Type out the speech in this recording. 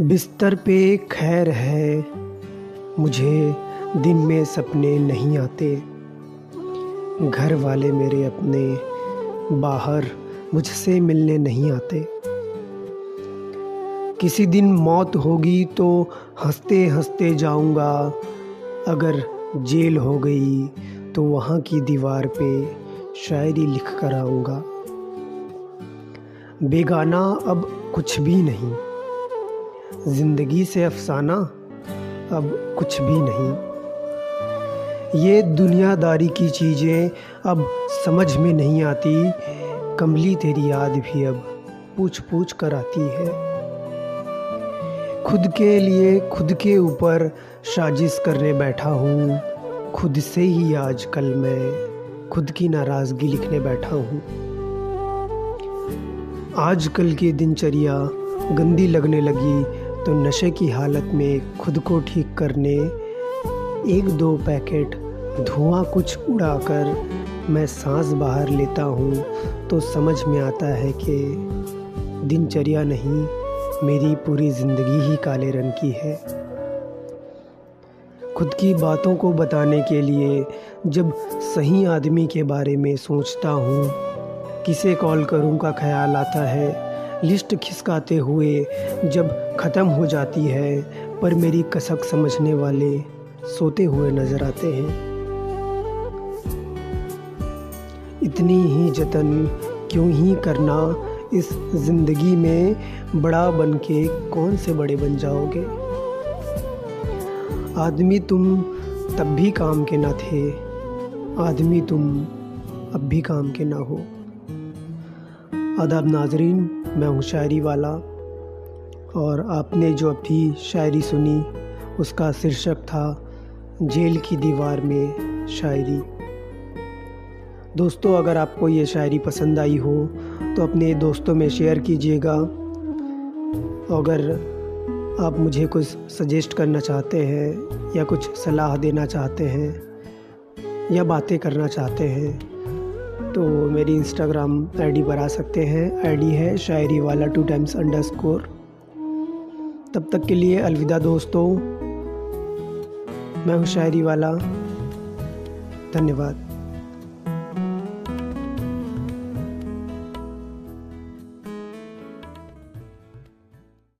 बिस्तर पे खैर है, मुझे दिन में सपने नहीं आते। घर वाले मेरे अपने बाहर मुझसे मिलने नहीं आते। किसी दिन मौत होगी तो हँसते हँसते जाऊँगा। अगर जेल हो गई तो वहाँ की दीवार पे शायरी लिख कर आऊँगा। बेगाना अब कुछ भी नहीं। ज़िंदगी से अफसाना अब कुछ भी नहीं। ये दुनियादारी की चीज़ें अब समझ में नहीं आती। कमली तेरी याद भी अब पूछ पूछ कर आती है। खुद के लिए खुद के ऊपर साजिश करने बैठा हूँ। खुद से ही आजकल मैं खुद की नाराज़गी लिखने बैठा हूँ। आजकल की दिनचर्या गंदी लगने लगी। तो नशे की हालत में खुद को ठीक करने, एक दो पैकेट धुआँ कुछ उड़ाकर मैं सांस बाहर लेता हूँ तो समझ में आता है कि दिनचर्या नहीं, मेरी पूरी ज़िंदगी ही काले रंग की है। खुद की बातों को बताने के लिए जब सही आदमी के बारे में सोचता हूँ, किसे कॉल करूँ का ख्याल आता है? लिस्ट खिसकाते हुए जब ख़त्म हो जाती है, पर मेरी कसक समझने वाले सोते हुए नज़र आते हैं। इतनी ही जतन क्यों ही करना इस ज़िंदगी में बड़ा बन के कौन से बड़े बन जाओगे? आदमी तुम तब भी काम के ना थे, आदमी तुम अब भी काम के ना हो। आदाब नाजरीन, मैं हूँ शायरी वाला। और आपने जो अभी शायरी सुनी, उसका शीर्षक था, जेल की दीवार में शायरी। दोस्तों, अगर आपको ये शायरी पसंद आई हो तो अपने दोस्तों में शेयर कीजिएगा। अगर आप मुझे कुछ सजेस्ट करना चाहते हैं, या कुछ सलाह देना चाहते हैं, या बातें करना चाहते हैं तो मेरी इंस्टाग्राम आईडी पर आ सकते हैं। आईडी है शायरी वाला टू टाइम्स अंडर स्कोर तब तक के लिए अलविदा दोस्तों। मैं हूँ शायरी वाला धन्यवाद।